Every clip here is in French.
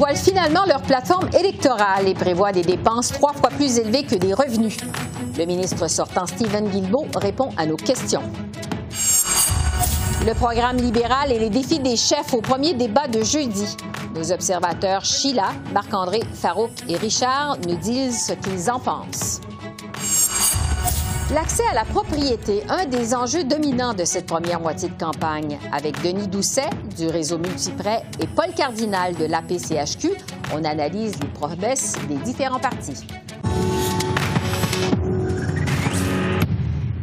Dévoilent finalement leur plateforme électorale et prévoient des dépenses trois fois plus élevées que des revenus. Le ministre sortant Stephen Guilbeault répond à nos questions. Le programme libéral et les défis des chefs au premier débat de jeudi. Nos observateurs Sheila, Marc-André, Farouk et Richard nous disent ce qu'ils en pensent. L'accès à la propriété, un des enjeux dominants de cette première moitié de campagne. Avec Denis Doucet du réseau Multiprêt et Paul Cardinal de l'APCHQ, on analyse les promesses des différents partis.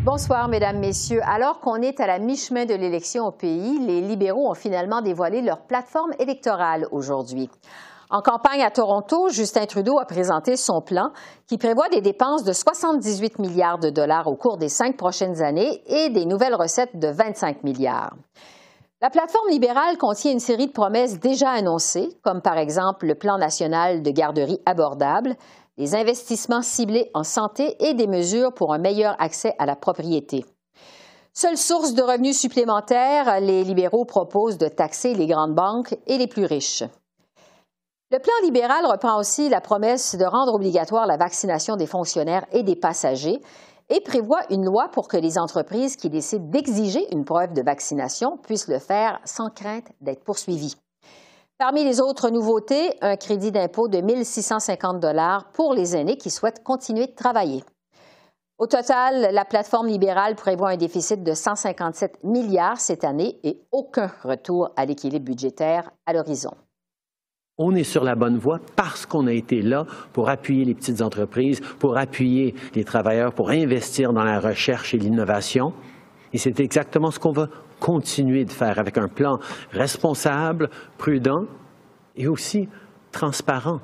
Bonsoir, Mesdames, Messieurs. Alors qu'on est à la mi-chemin de l'élection au pays, les libéraux ont finalement dévoilé leur plateforme électorale aujourd'hui. En campagne à Toronto, Justin Trudeau a présenté son plan qui prévoit des dépenses de 78 milliards de dollars au cours des cinq prochaines années et des nouvelles recettes de 25 milliards. La plateforme libérale contient une série de promesses déjà annoncées, comme par exemple le plan national de garderie abordable, les investissements ciblés en santé et des mesures pour un meilleur accès à la propriété. Seule source de revenus supplémentaires, les libéraux proposent de taxer les grandes banques et les plus riches. Le plan libéral reprend aussi la promesse de rendre obligatoire la vaccination des fonctionnaires et des passagers et prévoit une loi pour que les entreprises qui décident d'exiger une preuve de vaccination puissent le faire sans crainte d'être poursuivies. Parmi les autres nouveautés, un crédit d'impôt de 1 650 dollars pour les aînés qui souhaitent continuer de travailler. Au total, la plateforme libérale prévoit un déficit de 157 milliards cette année et aucun retour à l'équilibre budgétaire à l'horizon on est sur la bonne voie parce qu'on a été là pour appuyer les petites entreprises, pour appuyer les travailleurs, pour investir dans la recherche et l'innovation. Et c'est exactement ce qu'on va continuer de faire avec un plan responsable, prudent et aussi transparent.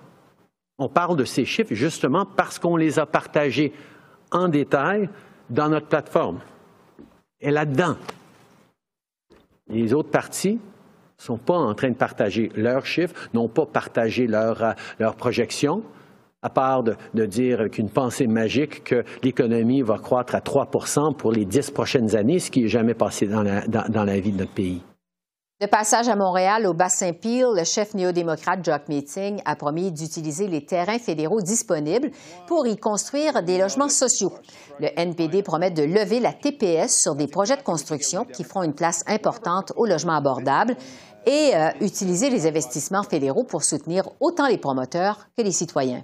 On parle de ces chiffres justement parce qu'on les a partagés en détail dans notre plateforme. Et là-dedans, les autres parties sont pas en train de partager leurs chiffres, n'ont pas partagé leurs euh, projections, à part de, dire avec une pensée magique que l'économie va croître à 3 pour les dix prochaines années, ce qui n'est jamais passé dans la, dans la vie de notre pays. De passage à Montréal, au bassin Peel, le chef néo-démocrate Jock Meeting a promis d'utiliser les terrains fédéraux disponibles pour y construire des logements sociaux. Le NPD promet de lever la TPS sur des projets de construction qui feront une place importante aux logements abordables et euh, utiliser les investissements fédéraux pour soutenir autant les promoteurs que les citoyens.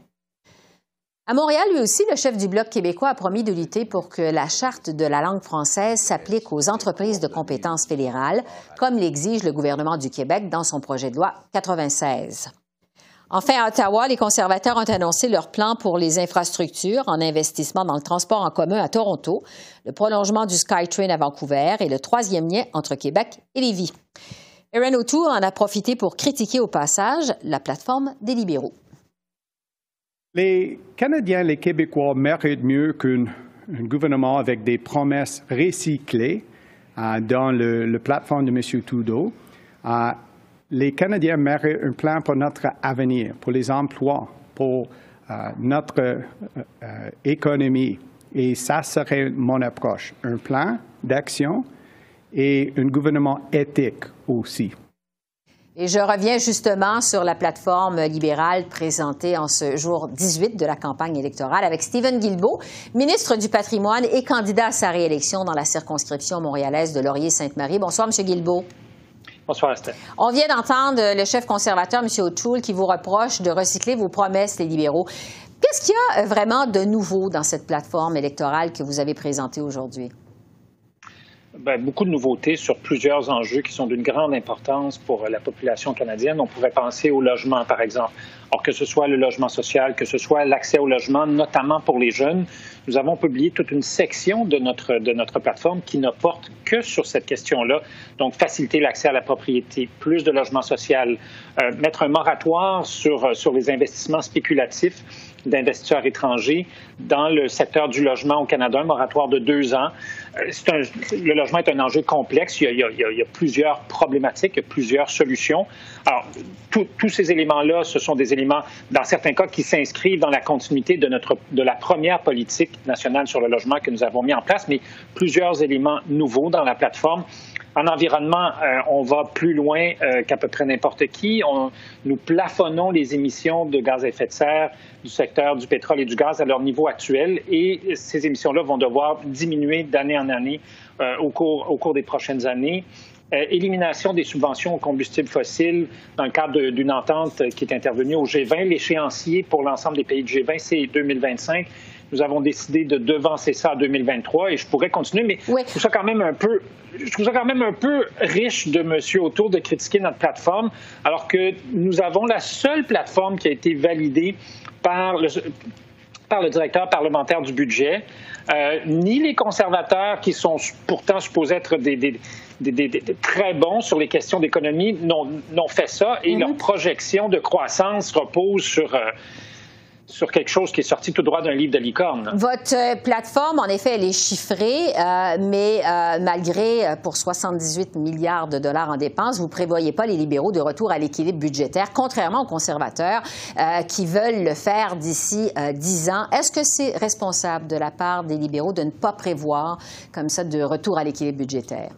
À Montréal, lui aussi, le chef du Bloc québécois a promis de lutter pour que la charte de la langue française s'applique aux entreprises de compétences fédérales, comme l'exige le gouvernement du Québec dans son projet de loi 96. Enfin, à Ottawa, les conservateurs ont annoncé leur plan pour les infrastructures en investissement dans le transport en commun à Toronto, le prolongement du SkyTrain à Vancouver et le troisième lien entre Québec et Lévis. Erin O'Toole en a profité pour critiquer au passage la plateforme des libéraux. Les Canadiens, les Québécois méritent mieux qu'un gouvernement avec des promesses recyclées euh, dans le, plateforme de M. Trudeau. Euh, les Canadiens méritent un plan pour notre avenir, pour les emplois, pour euh, notre économie. Et ça serait mon approche, un plan d'action et un gouvernement éthique aussi. Et je reviens justement sur la plateforme libérale présentée en ce jour 18 de la campagne électorale avec Stephen Guilbeault, ministre du patrimoine et candidat à sa réélection dans la circonscription montréalaise de Laurier-Sainte-Marie. Bonsoir, M. Guilbeault. Bonsoir, Esther. On vient d'entendre le chef conservateur, M. O'Toole, qui vous reproche de recycler vos promesses, les libéraux. Qu'est-ce qu'il y a vraiment de nouveau dans cette plateforme électorale que vous avez présentée aujourd'hui? Ben, beaucoup de nouveautés sur plusieurs enjeux qui sont d'une grande importance pour la population canadienne. On pourrait penser au logement, par exemple. Or, que ce soit le logement social, que ce soit l'accès au logement, notamment pour les jeunes, nous avons publié toute une section de notre, de notre plateforme qui ne porte que sur cette question-là. Donc, faciliter l'accès à la propriété, plus de logement social, euh, mettre un moratoire sur, sur les investissements spéculatifs d'investisseurs étrangers dans le secteur du logement au Canada, un moratoire de deux ans. Un, le logement est un enjeu complexe. Il y, a, il, y a, plusieurs problématiques, plusieurs solutions. Alors, tous ces éléments-là, ce sont des éléments, dans certains cas, qui s'inscrivent dans la continuité de, notre, de la première politique nationale sur le logement que nous avons mis en place, mais plusieurs éléments nouveaux dans la plateforme. En environnement, euh, on va plus loin euh, qu'à peu près n'importe qui. On, nous plafonnons les émissions de gaz à effet de serre du secteur du pétrole et du gaz à leur niveau actuel et ces émissions-là vont devoir diminuer d'année en année euh, au, cours, au cours des prochaines années. Élimination des subventions aux combustibles fossiles dans le cadre d'une entente qui est intervenue au G20. L'échéancier pour l'ensemble des pays du G20, c'est 2025. Nous avons décidé de devancer ça à 2023 et je pourrais continuer, mais je trouve ça quand même un peu, je trouve ça quand même un peu riche de Monsieur Autour de critiquer notre plateforme, alors que nous avons la seule plateforme qui a été validée par le, par le directeur parlementaire du budget, euh, ni les conservateurs qui sont pourtant supposés être des, des, des, très bons sur les questions d'économie n'ont fait ça et mm-hmm. leur projection de croissance repose sur euh, sur quelque chose qui est sorti tout droit d'un livre de licorne. Votre euh, plateforme, en effet, elle est chiffrée, euh, mais euh, malgré pour 78 milliards de dollars en dépenses, vous ne prévoyez pas les libéraux de retour à l'équilibre budgétaire, contrairement aux conservateurs qui veulent le faire d'ici 10 ans. Est-ce que c'est responsable de la part des libéraux de ne pas prévoir comme ça de retour à l'équilibre budgétaire?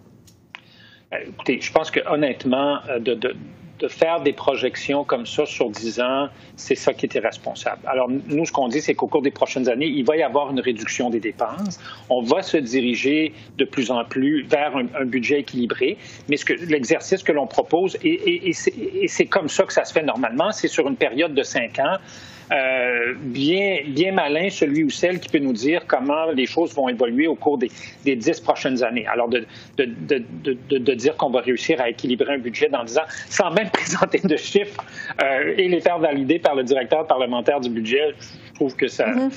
Écoutez, je pense que honnêtement, de, de de faire des projections comme ça sur 10 ans, c'est ça qui était responsable. Alors, nous, ce qu'on dit, c'est qu'au cours des prochaines années, il va y avoir une réduction des dépenses. On va se diriger de plus en plus vers un, budget équilibré. Mais l'exercice que l'on propose, et, et c'est comme ça que ça se fait normalement, c'est sur une période de 5 ans. Euh, bien, bien malin celui ou celle qui peut nous dire comment les choses vont évoluer au cours des, dix prochaines années. Alors, de, de, de, de dire qu'on va réussir à équilibrer un budget dans dix ans sans même présenter de chiffres euh, et les faire valider par le directeur parlementaire du budget, trouve que ça, mm-hmm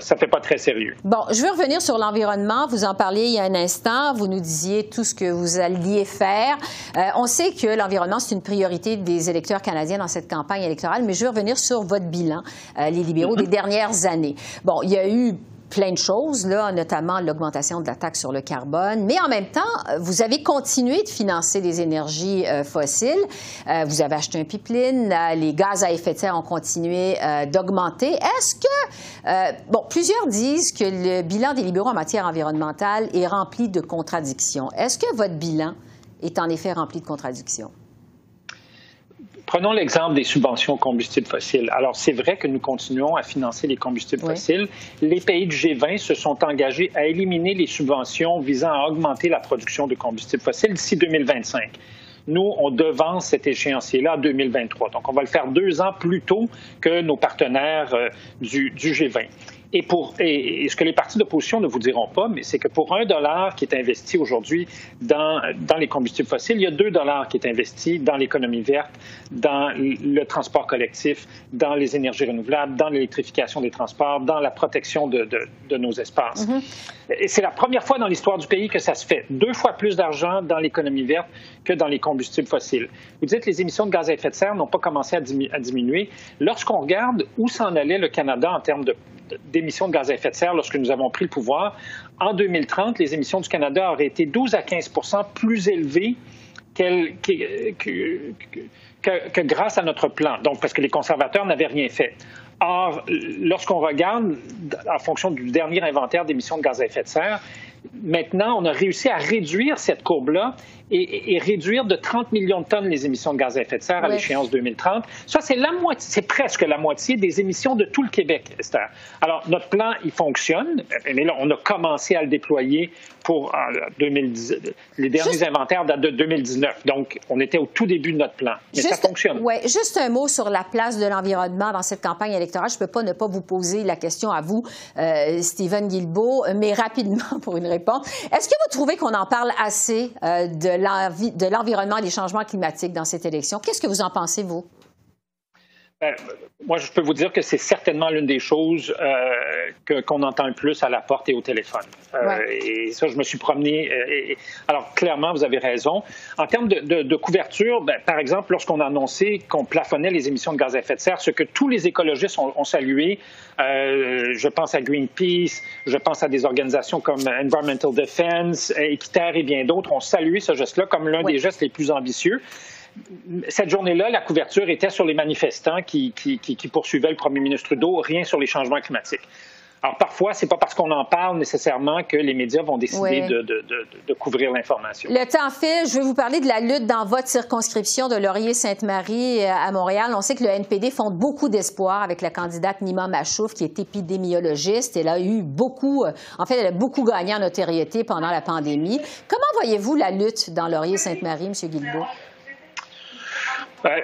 ça fait pas très sérieux. Bon, je veux revenir sur l'environnement. Vous en parliez il y a un instant. Vous nous disiez tout ce que vous alliez faire. Euh, on sait que l'environnement, c'est une priorité des électeurs canadiens dans cette campagne électorale, mais je veux revenir sur votre bilan, euh, les libéraux, des dernières années. Bon, il y a eu plein de choses, là, notamment l'augmentation de la taxe sur le carbone. Mais en même temps, vous avez continué de financer des énergies euh, fossiles. Euh, vous avez acheté un pipeline. Euh, les gaz à effet de serre ont continué d'augmenter. Est-ce que, bon, plusieurs disent que le bilan des libéraux en matière environnementale est rempli de contradictions. Est-ce que votre bilan est en effet rempli de contradictions? Prenons l'exemple des subventions aux combustibles fossiles. Alors, c'est vrai que nous continuons à financer les combustibles fossiles. Les pays du G20 se sont engagés à éliminer les subventions visant à augmenter la production de combustibles fossiles d'ici 2025. Nous, on devance cet échéancier-là en 2023. Donc, on va le faire deux ans plus tôt que nos partenaires euh, du, du G20. Et, pour, et, ce que les partis d'opposition ne vous diront pas, mais c'est que pour un dollar qui est investi aujourd'hui dans, dans les combustibles fossiles, il y a deux dollars qui est investi dans l'économie verte, dans le transport collectif, dans les énergies renouvelables, dans l'électrification des transports, dans la protection de, de, de nos espaces. Mm-hmm. Et c'est la première fois dans l'histoire du pays que ça se fait. Deux fois plus d'argent dans l'économie verte que dans les combustibles fossiles. Vous dites que les émissions de gaz à effet de serre n'ont pas commencé à, à diminuer. Lorsqu'on regarde où s'en allait le Canada en termes de d'émissions de gaz à effet de serre lorsque nous avons pris le pouvoir. En 2030, les émissions du Canada auraient été 12 à 15% plus élevées que, que, grâce à notre plan. Donc, parce que les conservateurs n'avaient rien fait. Or, lorsqu'on regarde, en fonction du dernier inventaire d'émissions de gaz à effet de serre, maintenant, on a réussi à réduire cette courbe-là et, réduire de 30 millions de tonnes les émissions de gaz à effet de serre à l'échéance 2030. Ça, c'est la moitié, c'est presque la moitié des émissions de tout le Québec, Esther. Alors, notre plan, il fonctionne, mais là, on a commencé à le déployer pour 2010, les derniers inventaires datent de 2019. Donc, on était au tout début de notre plan. Mais ça fonctionne. Oui, juste un mot sur la place de l'environnement dans cette campagne électorale. Je ne peux pas ne pas vous poser la question à vous, euh, Stephen Guilbeault, mais rapidement pour une réponse. Est-ce que vous trouvez qu'on en parle assez euh, de l'environnement et des changements climatiques dans cette élection? Qu'est-ce que vous en pensez, vous? Ben, moi, je peux vous dire que c'est certainement l'une des choses euh, qu'on entend le plus à la porte et au téléphone. Euh, et ça, je me suis promené. Euh, alors, clairement, vous avez raison. En termes de, couverture, ben, par exemple, lorsqu'on a annoncé qu'on plafonnait les émissions de gaz à effet de serre, ce que tous les écologistes ont, salué, je pense à Greenpeace, je pense à des organisations comme Environmental Defense, Équiterre et bien d'autres, ont salué ce geste-là comme l'un des gestes les plus ambitieux cette journée-là, la couverture était sur les manifestants qui, poursuivaient le premier ministre Trudeau, rien sur les changements climatiques. Alors parfois, c'est pas parce qu'on en parle nécessairement que les médias vont décider de, couvrir l'information. Le temps fait, je vais vous parler de la lutte dans votre circonscription de Laurier-Sainte-Marie euh, à Montréal. On sait que le NPD fonde beaucoup d'espoir avec la candidate Nima Machouf, qui est épidémiologiste. Elle a eu beaucoup, euh, en fait, elle a beaucoup gagné en notoriété pendant la pandémie. Comment voyez-vous la lutte dans Laurier-Sainte-Marie, M. Guilbeault? Ben,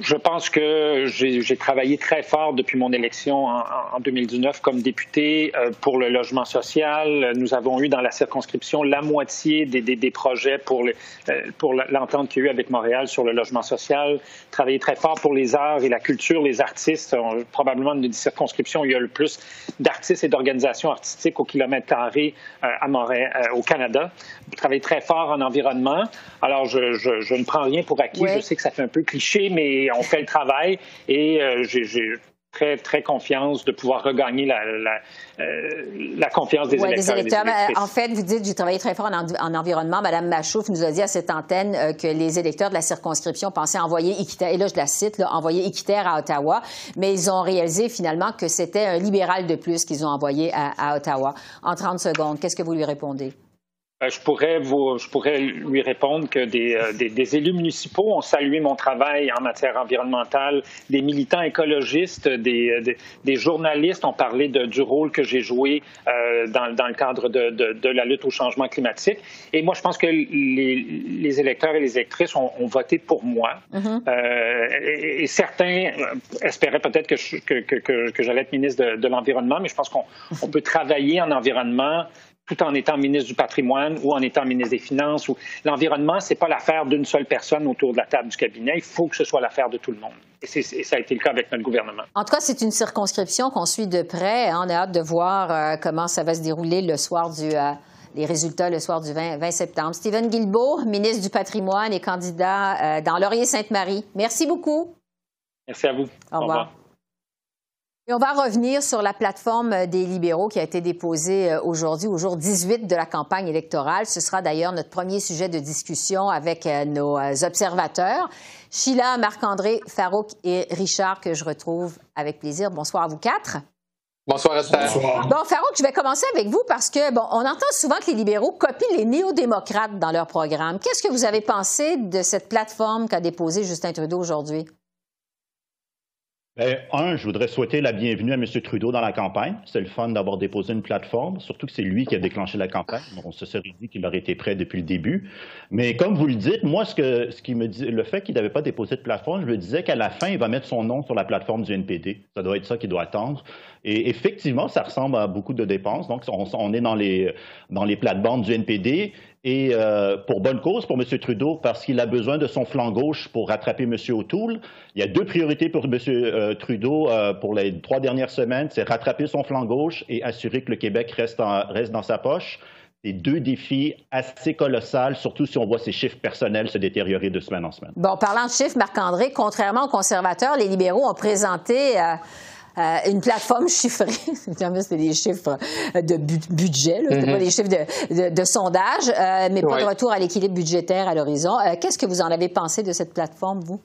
je pense que j'ai travaillé très fort depuis mon élection en, 2019 comme député euh, pour le logement social. Nous avons eu dans la circonscription la moitié des, des, des projets pour, euh, l'entente qu'il y a eu avec Montréal sur le logement social. Travaillé très fort pour les arts et la culture, les artistes. probablement une des circonscriptions où il y a le plus d'artistes et d'organisations artistiques au kilomètre carré euh, à Montréal, au Canada. Travaillé très fort en environnement. Alors, je, je, je ne prends rien pour acquis. Je sais que ça fait un peu cliché, mais on fait le travail et euh, j'ai très, très confiance de pouvoir regagner la, la, euh, confiance des électeurs. en fait, vous dites, j'ai travaillé très fort en, environnement. Madame Machouf nous a dit à cette antenne euh, que les électeurs de la circonscription pensaient envoyer Équiterre, et là je la cite, là, envoyer Équiterre à Ottawa, mais ils ont réalisé finalement que c'était un libéral de plus qu'ils ont envoyé à, à Ottawa. En 30 secondes, qu'est-ce que vous lui répondez? Euh, je pourrais, vous, je pourrais lui répondre que des, euh, des, des, élus municipaux ont salué mon travail en matière environnementale, des militants écologistes, des, euh, des journalistes ont parlé de, du rôle que j'ai joué euh, dans, dans, le cadre de, de, de, la lutte au changement climatique. Et moi, je pense que les, les électeurs et les électrices ont, ont voté pour moi. Mm-hmm. euh, et, certains espéraient peut-être que, que, que, que j'allais être ministre de, de l'Environnement, mais je pense qu'on on peut travailler en environnement tout en étant ministre du patrimoine ou en étant ministre des Finances. Ou... L'environnement, ce n'est pas l'affaire d'une seule personne autour de la table du cabinet. Il faut que ce soit l'affaire de tout le monde. Et, ça a été le cas avec notre gouvernement. En tout cas, c'est une circonscription qu'on suit de près. On a hâte de voir euh, comment ça va se dérouler le soir du... Euh, les résultats le soir du 20, septembre. Stephen Guilbeault, ministre du patrimoine et candidat euh, dans Laurier-Sainte-Marie. Merci beaucoup. Merci à vous. Au revoir. Et on va revenir sur la plateforme des libéraux qui a été déposée euh, aujourd'hui, au jour 18 de la campagne électorale. Ce sera d'ailleurs notre premier sujet de discussion avec euh, nos euh, observateurs. Sheila, Marc-André, Farouk et Richard, que je retrouve avec plaisir. Bonsoir à vous quatre. Bonsoir, Esther. Bon, Farouk, je vais commencer avec vous parce que, bon, on entend souvent que les libéraux copient les néo-démocrates dans leur programme. Qu'est-ce que vous avez pensé de cette plateforme qu'a déposée Justin Trudeau aujourd'hui? Bien, un, je voudrais souhaiter la bienvenue à M. Trudeau dans la campagne. C'est le fun d'avoir déposé une plateforme, surtout que c'est lui qui a déclenché la campagne. On se serait dit qu'il aurait été prêt depuis le début. Mais comme vous le dites, moi, ce, que, ce qui me dit, le fait qu'il n'avait pas déposé de plateforme, je me disais qu'à la fin, il va mettre son nom sur la plateforme du NPD. Ça doit être ça qu'il doit attendre. Et effectivement, ça ressemble à beaucoup de dépenses. Donc, on, on est dans les, dans les plates-bandes du NPD et euh, pour bonne cause pour M. Trudeau, parce qu'il a besoin de son flanc gauche pour rattraper M. O'Toole. Il y a deux priorités pour M. Euh, Trudeau euh, pour les trois dernières semaines, c'est rattraper son flanc gauche et assurer que le Québec reste, reste dans sa poche. C'est deux défis assez colossaux, surtout si on voit ses chiffres personnels se détériorer de semaine en semaine. Bon, parlant de chiffres, Marc-André, contrairement aux conservateurs, les libéraux ont présenté euh, une plateforme chiffrée. c'est des chiffres de budget, là, pas mhm. des chiffres de, sondage, euh, mais pas de retour à l'équilibre budgétaire à l'horizon. Euh, qu'est-ce que vous en avez pensé de cette plateforme, vous?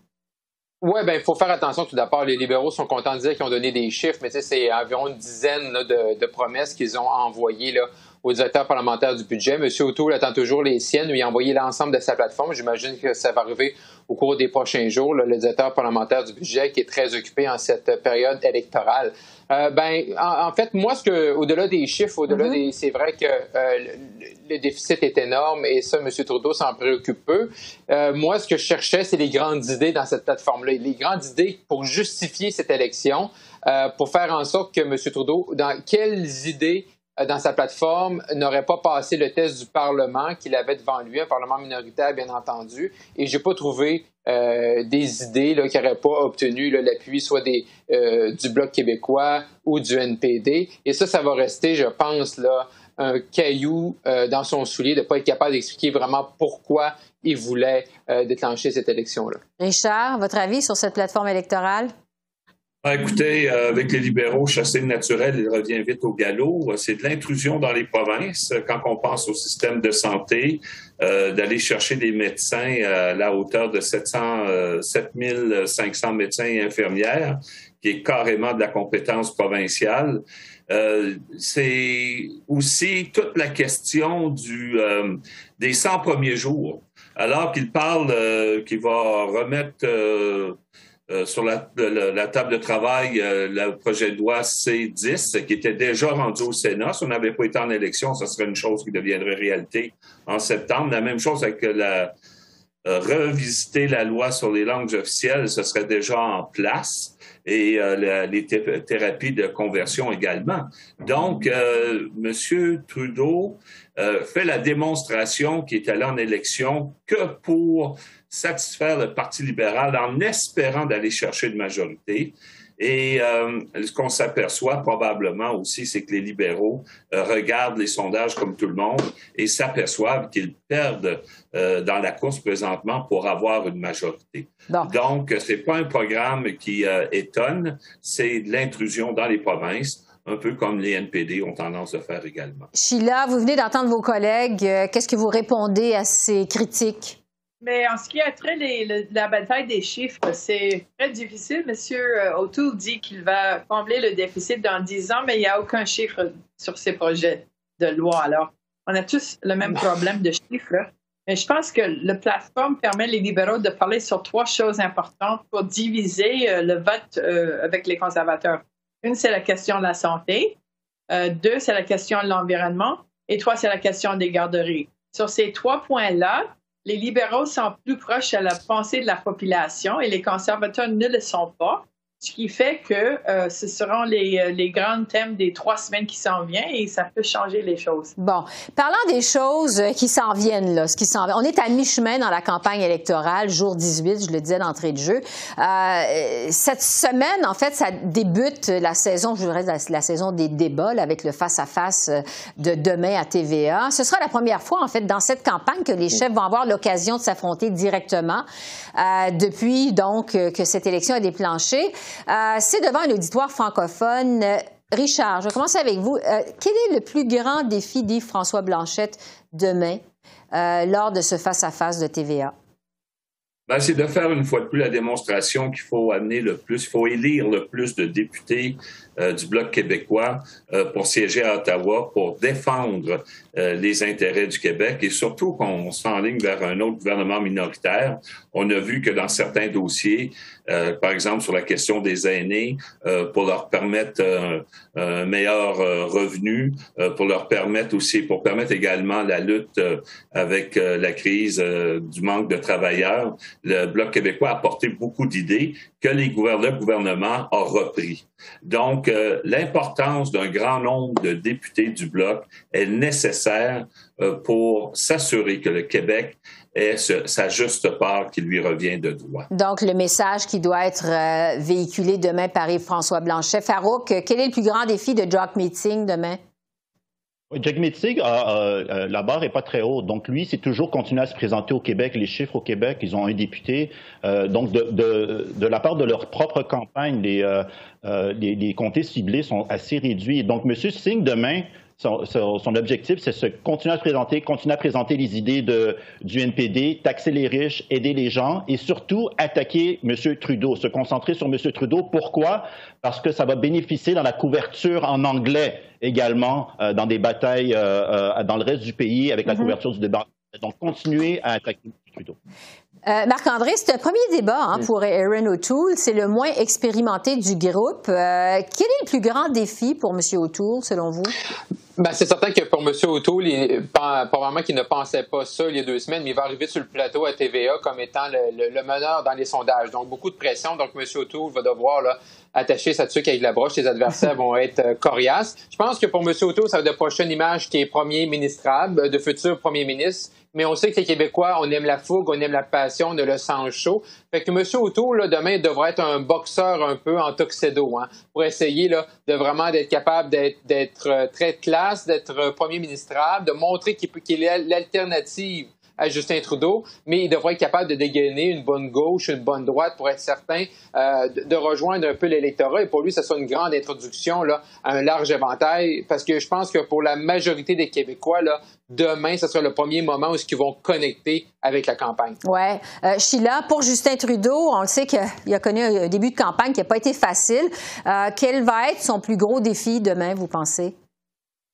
Oui, ben il faut faire attention tout d'abord. Les libéraux sont contents de dire qu'ils ont donné des chiffres, mais c'est environ une dizaine de, de, promesses qu'ils ont envoyées là, au directeur parlementaire du budget. M. O'Toole attend toujours les siennes, lui a envoyé l'ensemble de sa plateforme. J'imagine que ça va arriver au cours des prochains jours. le directeur parlementaire du budget qui est très occupé en cette période électorale. Euh, ben, en, fait, moi, ce que, au-delà des chiffres, au-delà mm-hmm. des, c'est vrai que euh, le, déficit est énorme et ça, M. Trudeau s'en préoccupe peu. Euh, moi, ce que je cherchais, c'est les grandes idées dans cette plateforme-là, les grandes idées pour justifier cette élection, pour faire en sorte que M. Trudeau, dans quelles idées dans sa plateforme n'aurait pas passé le test du Parlement qu'il avait devant lui, un Parlement minoritaire, bien entendu. Et j'ai pas trouvé des idées qui n'auraient pas obtenu l'appui soit des, du Bloc québécois ou du NPD. Et ça, ça va rester, je pense, là, un caillou dans son soulier de ne pas être capable d'expliquer vraiment pourquoi il voulait déclencher cette élection-là. Richard, votre avis sur cette plateforme électorale? Ah, écoutez, euh, avec les libéraux, chasser le naturel, il revient vite au galop. C'est de l'intrusion dans les provinces. Quand on pense au système de santé, euh, d'aller chercher des médecins à la hauteur de 700, 7500 euh, médecins et infirmières, qui est carrément de la compétence provinciale. c'est aussi toute la question des 100 premiers jours. Alors qu'il parle qu'il va remettre euh, sur la, table de travail euh, le projet de loi C10 qui était déjà rendu au Sénat. Si on n'avait pas été en élection, ce serait une chose qui deviendrait réalité en septembre. La même chose avec la euh, revisiter la loi sur les langues officielles, ce serait déjà en place et les thérapies de conversion également. Donc, M. Trudeau fait la démonstration qu'il est allé en élection que pour satisfaire le Parti libéral en espérant d'aller chercher une majorité. Et euh, ce qu'on s'aperçoit probablement aussi, c'est que les libéraux euh, regardent les sondages comme tout le monde et s'aperçoivent qu'ils perdent euh, dans la course présentement pour avoir une majorité. Donc, ce n'est pas un programme qui étonne, c'est de l'intrusion dans les provinces un peu comme les NPD ont tendance à faire également. Sheila, vous venez d'entendre vos collègues. Qu'est-ce que vous répondez à ces critiques? Mais en ce qui a trait la bataille des chiffres, c'est très difficile. Monsieur euh, O'Toole dit qu'il va combler le déficit dans 10 ans, mais il n'y a aucun chiffre sur ces projets de loi. Alors, on a tous le même problème de chiffres. Mais je pense que la plateforme permet les libéraux de parler sur trois choses importantes pour diviser euh, le vote euh, avec les conservateurs. Une, c'est la question de la santé. deux, c'est la question de l'environnement. Et trois, c'est la question des garderies. Sur ces trois points-là, les libéraux sont plus proches à la pensée de la population et les conservateurs ne le sont pas. Ce qui fait que euh, ce seront les, euh, les, grands thèmes des trois semaines qui s'en viennent et ça peut changer les choses. Bon, parlant des choses euh, qui s'en viennent, là, ce qui s'en on est à mi-chemin dans la campagne électorale, jour 18, je le disais d'entrée de jeu. Euh, cette semaine, en fait, ça débute la saison, je dirais, la, saison des débats avec le face-à-face de demain à TVA. Ce sera la première fois, en fait, dans cette campagne que les chefs vont avoir l'occasion de s'affronter directement euh, depuis, donc, que cette élection a déclenché. Euh, c'est devant un auditoire francophone. Richard, je vais commencer avec vous. Euh, quel est le plus grand défi d'Yves-François Blanchette demain euh, lors de ce face-à-face de TVA? Ben, c'est de faire une fois de plus la démonstration qu'il faut amener le plus, il faut élire le plus de députés du Bloc québécois pour siéger à Ottawa, pour défendre les intérêts du Québec et surtout qu'on s'enligne vers un autre gouvernement minoritaire. On a vu que dans certains dossiers, euh, par exemple sur la question des aînés, euh, pour leur permettre euh, un meilleur revenu, pour leur permettre aussi, pour permettre également la lutte avec la crise du manque de travailleurs. Le Bloc québécois a apporté beaucoup d'idées que les le gouvernement a repris. Donc, l'importance d'un grand nombre de députés du Bloc est nécessaire pour s'assurer que le Québec est sa juste part qui lui revient de droit. Donc, le message qui doit être euh, véhiculé demain par Yves-François Blanchet. Farouk, quel est le plus grand défi de Jock Meeting demain? Jack euh, la barre n'est pas très haute. Donc, lui, c'est toujours continuer à se présenter au Québec. Les chiffres au Québec, ils ont un député. Euh, donc, de, la part de leur propre campagne, les, euh, les, les comtés ciblés sont assez réduits. Donc, M. Singh, demain, son, son, objectif, c'est de continuer à se présenter, continuer à présenter les idées de, du NPD, taxer les riches, aider les gens et surtout attaquer M. Trudeau, se concentrer sur M. Trudeau. Pourquoi? Parce que ça va bénéficier dans la couverture en anglais également euh, dans des batailles euh, euh, dans le reste du pays avec la mm-hmm. couverture du débat. Donc, continuer à attaquer M. Trudeau. Euh, Marc-André, c'est un premier débat hein, pour Aaron O'Toole. C'est le moins expérimenté du groupe. Euh, quel est le plus grand défi pour M. O'Toole, selon vous? Ben, c'est certain que pour M. O'Toole, il, probablement qu'il ne pensait pas ça il y a deux semaines, mais il va arriver sur le plateau à TVA comme étant le, meneur dans les sondages. Donc, beaucoup de pression. Donc, M. O'Toole va devoir là, attacher sa tuque avec la broche, ses adversaires vont être euh, coriaces. Je pense que pour M. Auto, ça va être de prochaine image qui est premier ministrable, de futur premier ministre. Mais on sait que les Québécois, on aime la fougue, on aime la passion, on a le sang chaud. Fait que M. Auto, là, demain, devrait être un boxeur un peu en tuxedo, hein, pour essayer là, de vraiment d'être capable d'être euh, très classe, d'être premier ministrable, de montrer qu'il est l'alternative à Justin Trudeau, mais il devrait être capable de dégainer une bonne gauche, une bonne droite pour être certain euh, de, rejoindre un peu l'électorat. Et pour lui, ça sera une grande introduction là, à un large éventail, parce que je pense que pour la majorité des Québécois, là, demain, ce sera le premier moment où ils vont connecter avec la campagne. Oui. Euh, Sheila, pour Justin Trudeau, on le sait qu'il a connu un début de campagne qui n'a pas été facile. Euh, quel va être son plus gros défi demain, vous pensez?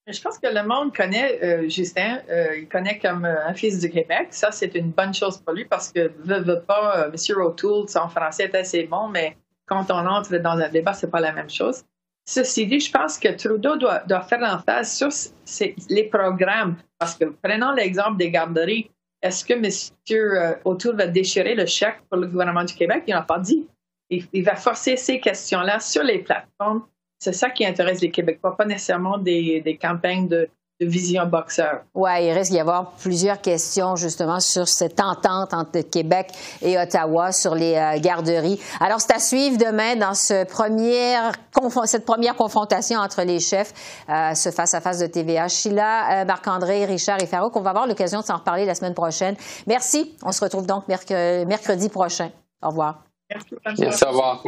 Je pense que le monde connaît euh, Justin, euh, il connaît comme euh, un fils du Québec. Ça, c'est une bonne chose pour lui parce que veut, veut pas, M. O'Toole, son français est assez bon, mais quand on entre dans un débat, c'est pas la même chose. Ceci dit, je pense que Trudeau doit, faire l'emphase sur les programmes. Parce que prenons l'exemple des garderies. Est-ce que M. O'Toole va déchirer le chèque pour le gouvernement du Québec? Il n'a pas dit. il va forcer ces questions-là sur les plateformes c'est ça qui intéresse les Québécois, pas nécessairement des, campagnes de, vision boxeur. Oui, il risque d'y avoir plusieurs questions justement sur cette entente entre Québec et Ottawa sur les euh, garderies. Alors, c'est à suivre demain dans ce cette première confrontation entre les chefs, euh, ce face-à-face de TVA. Sheila, euh, Marc-André, Richard et Farouk, on va avoir l'occasion de s'en reparler la semaine prochaine. Merci. On se retrouve donc mercredi prochain. Au revoir. Merci. Au revoir.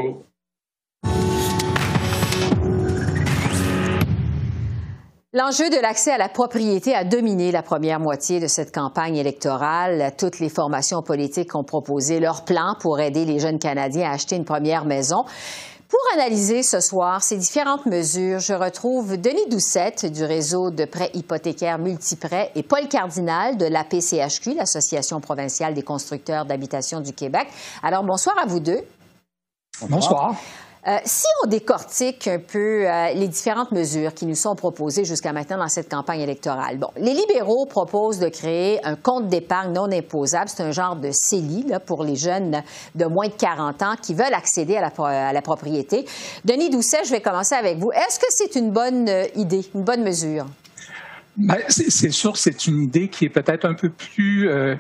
L'enjeu de l'accès à la propriété a dominé la première moitié de cette campagne électorale. Toutes les formations politiques ont proposé leur plan pour aider les jeunes Canadiens à acheter une première maison. Pour analyser ce soir ces différentes mesures, je retrouve Denis Doucette du réseau de prêts hypothécaires multiprêts et Paul Cardinal de l'APCHQ, l'Association provinciale des constructeurs d'habitation du Québec. Alors, bonsoir à vous deux. Bonsoir. Euh, si on décortique un peu euh, les différentes mesures qui nous sont proposées jusqu'à maintenant dans cette campagne électorale, bon, les libéraux proposent de créer un compte d'épargne non imposable. C'est un genre de CELI là, pour les jeunes de moins de 40 ans qui veulent accéder à la, à la propriété. Denis Doucet, je vais commencer avec vous. Est-ce que c'est une bonne euh, idée, une bonne mesure? Ben, c'est sûr, c'est une idée qui est peut-être un peu plus euh,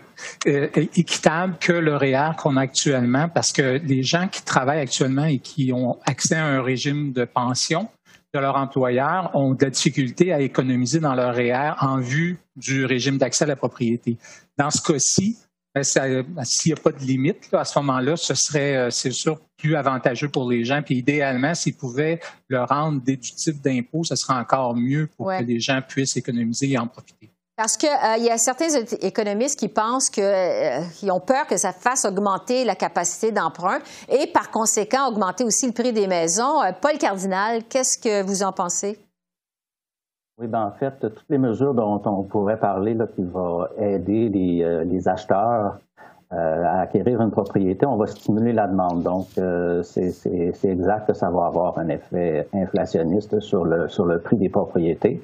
euh, équitable que le REER qu'on a actuellement, parce que les gens qui travaillent actuellement et qui ont accès à un régime de pension de leur employeur ont de la difficulté à économiser dans leur REER en vue du régime d'accès à la propriété. Dans ce cas-ci, s'il n'y a pas de limite, à ce moment-là, ce serait, euh, c'est sûr, plus avantageux pour les gens. Puis idéalement, s'ils pouvaient le rendre déductible d'impôt, ce serait encore mieux pour que les gens puissent économiser et en profiter. Parce qu'il euh, y a certains économistes qui pensent que, euh, ont peur que ça fasse augmenter la capacité d'emprunt et par conséquent augmenter aussi le prix des maisons. Paul Cardinal, qu'est-ce que vous en pensez? Oui, ben en fait, toutes les mesures dont on pourrait parler là, qui vont aider les, euh, les acheteurs euh, à acquérir une propriété, on va stimuler la demande. Donc, euh, c'est exact que ça va avoir un effet inflationniste sur le, sur le prix des propriétés.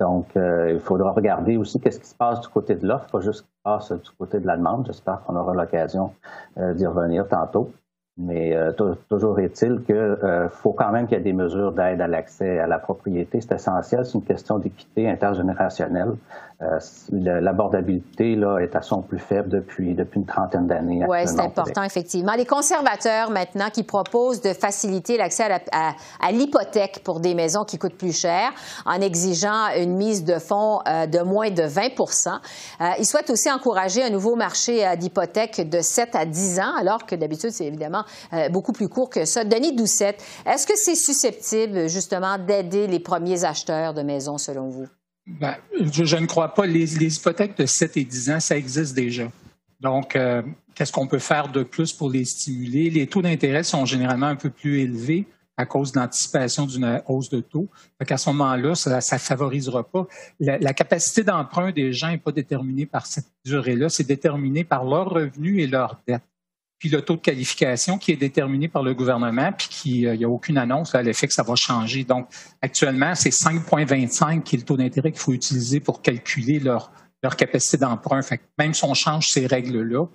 Donc, il faudra regarder aussi qu'est-ce qui se passe du côté de l'offre, pas juste ce qui se passe du côté de la demande. J'espère qu'on aura l'occasion d'y revenir tantôt. Mais euh, toujours est-il qu'il euh, faut quand même qu'il y ait des mesures d'aide à l'accès à la propriété. C'est essentiel, c'est une question d'équité intergénérationnelle. Euh, l'abordabilité là est à son plus faible depuis depuis une trentaine d'années. Oui, c'est important effectivement. Les conservateurs maintenant qui proposent de faciliter l'accès à l'hypothèque pour des maisons qui coûtent plus cher en exigeant une mise de fonds euh, de moins de 20% euh, Ils souhaitent aussi encourager un nouveau marché d'hypothèque de 7 à 10 ans, alors que d'habitude c'est évidemment beaucoup plus court que ça. Denis Doucette, est-ce que c'est susceptible justement d'aider les premiers acheteurs de maisons selon vous? Ben, je, ne crois pas. Les, hypothèques de 7 et 10 ans, ça existe déjà. Donc, euh, qu'est-ce qu'on peut faire de plus pour les stimuler? Les taux d'intérêt sont généralement un peu plus élevés à cause de l'anticipation d'une hausse de taux. Donc, à ce moment-là, ça ne favorisera pas. La, la capacité d'emprunt des gens n'est pas déterminée par cette durée-là, c'est déterminé par leurs revenus et leurs dettes puis le taux de qualification qui est déterminé par le gouvernement, puis qu'il n'y euh, a aucune annonce à l'effet que ça va changer. Donc, actuellement, c'est 5,25 qui est le taux d'intérêt qu'il faut utiliser pour calculer leur, leur capacité d'emprunt. Même si on change ces règles-là,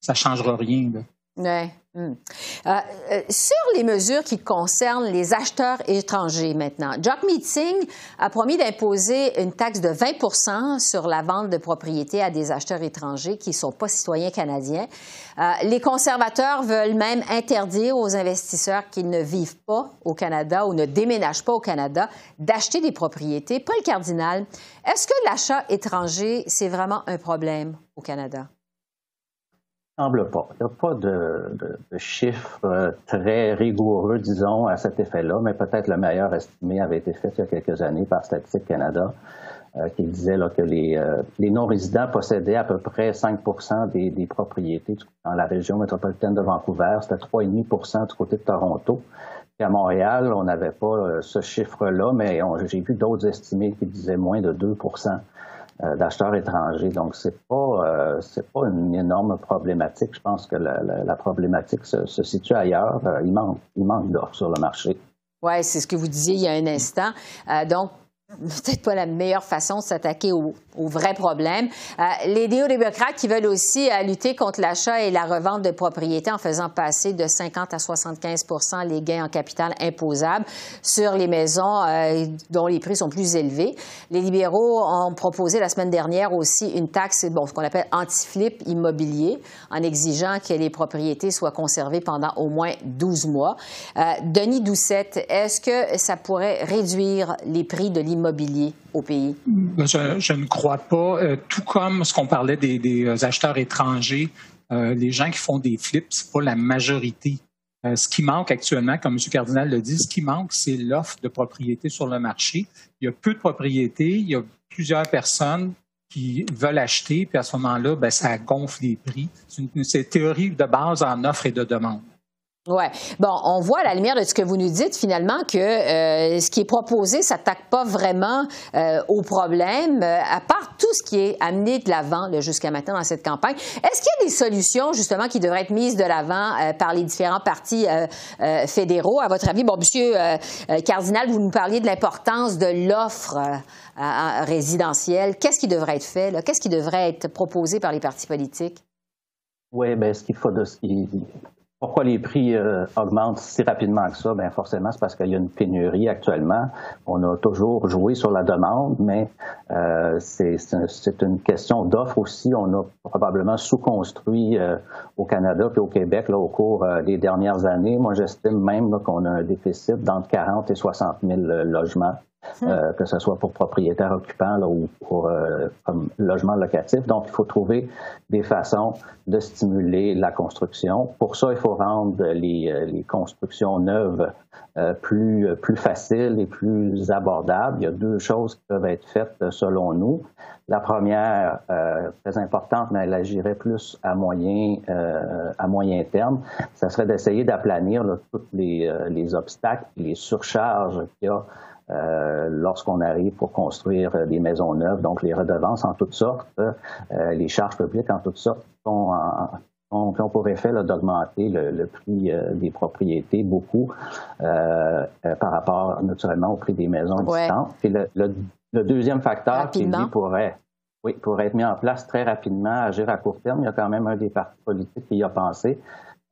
ça ne changera rien. Hmm. Euh, euh, sur les mesures qui concernent les acheteurs étrangers maintenant, Jock Meeting a promis d'imposer une taxe de 20% sur la vente de propriétés à des acheteurs étrangers qui ne sont pas citoyens canadiens. Euh, les conservateurs veulent même interdire aux investisseurs qui ne vivent pas au Canada ou ne déménagent pas au Canada d'acheter des propriétés. Paul Cardinal, est-ce que l'achat étranger, c'est vraiment un problème au Canada? Semble pas. Il n'y a pas de, chiffres euh, très rigoureux, disons, à cet effet-là, mais peut-être le meilleur estimé avait été fait il y a quelques années par Statistique Canada, euh, qui disait que euh, les, non-résidents possédaient à peu près 5% des, propriétés dans la région métropolitaine de Vancouver. C'était 3,5% du côté de Toronto. à Montréal, on n'avait pas ce chiffre-là, mais j'ai vu d'autres estimés qui disaient moins de 2 euh, d'acheteurs étrangers. Donc, c'est pas euh, pas une énorme problématique. Je pense que la, problématique se, situe ailleurs. Euh, il manque il manque sur le marché. Oui, c'est ce que vous disiez il y a un instant. donc, peut-être pas la meilleure façon de s'attaquer au, vrai problème. Euh, les néo-démocrates qui veulent aussi euh, lutter contre l'achat et la revente de propriétés en faisant passer de 50 à 75% les gains en capital imposables sur les maisons euh, dont les prix sont plus élevés. Les libéraux ont proposé la semaine dernière aussi une taxe, bon, ce qu'on appelle anti-flip immobilier, en exigeant que les propriétés soient conservées pendant au moins 12 mois. Denis Doucette, est-ce que ça pourrait réduire les prix de l'immobilier immobilier au pays? Je, ne crois pas. Euh, tout comme ce qu'on parlait des, euh, acheteurs étrangers, euh, les gens qui font des flips, ce n'est pas la majorité. ce qui manque actuellement, comme M. Cardinal le dit, ce qui manque, c'est l'offre de propriété sur le marché. Il y a peu de propriétés, il y a plusieurs personnes qui veulent acheter, puis à ce moment-là, ben, ça gonfle les prix. C'est une théorie de base en offre et de demande. Oui. Bon, on voit à la lumière de ce que vous nous dites finalement que euh, ce qui est proposé s'attaque pas vraiment euh, au problème, euh, à part tout ce qui est amené de l'avant jusqu'à maintenant dans cette campagne. Est-ce qu'il y a des solutions justement qui devraient être mises de l'avant par les différents partis fédéraux? À votre avis, bon, Monsieur Cardinal, vous nous parliez de l'importance de l'offre résidentielle. Qu'est-ce qui devrait être fait? Qu'est-ce qui devrait être proposé par les partis politiques? Oui, bien, ce qu'il faut pourquoi les prix euh, augmentent si rapidement que ça? Bien, forcément, c'est parce qu'il y a une pénurie actuellement. On a toujours joué sur la demande, mais euh, c'est une question d'offre aussi. On a probablement sous-construit euh, au Canada puis au Québec là, au cours des dernières années. Moi, j'estime même qu'on a un déficit d'entre 40 et 60 000 logements euh, que ce soit pour propriétaires occupants ou pour euh, comme logement locatif. Donc, il faut trouver des façons de stimuler la construction. Pour ça, il faut rendre les, euh, les constructions neuves plus, plus faciles et plus abordables. Il y a deux choses qui peuvent être faites selon nous. La première, très importante, mais elle agirait plus à moyen, à moyen terme, ça serait d'essayer d'aplanir tous les, les obstacles, les surcharges qu'il y a euh, lorsqu'on arrive pour construire euh, des maisons neuves, donc les redevances en toutes sortes, euh, les charges publiques en toutes sortes ont, ont, pour effet d'augmenter le, prix des propriétés beaucoup par rapport naturellement au prix des maisons existantes. le, deuxième facteur qui pourrait oui, pourrait être mis en place très rapidement, agir à court terme, il y a quand même un des partis politiques qui y a pensé,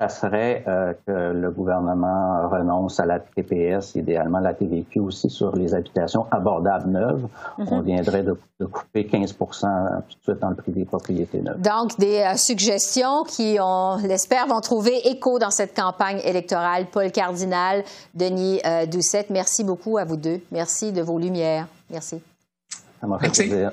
ça serait euh, que le gouvernement renonce à la TPS, idéalement la TVQ aussi, sur les habitations abordables neuves. Mhm. On viendrait de, couper 15 tout de suite dans le prix des propriétés neuves. Donc, des euh, suggestions qui, on l'espère, vont trouver écho dans cette campagne électorale. Paul Cardinal, Denis euh, Doucette, merci beaucoup à vous deux. Merci de vos lumières. Merci. Ça m'a fait plaisir.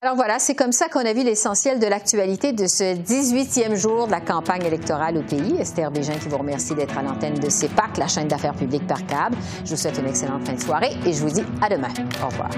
Alors voilà, c'est comme ça qu'on a vu l'essentiel de l'actualité de ce 18e jour de la campagne électorale au pays. Esther Bégin qui vous remercie d'être à l'antenne de CEPAC, la chaîne d'affaires publiques par câble. Je vous souhaite une excellente fin de soirée et je vous dis à demain. Au revoir.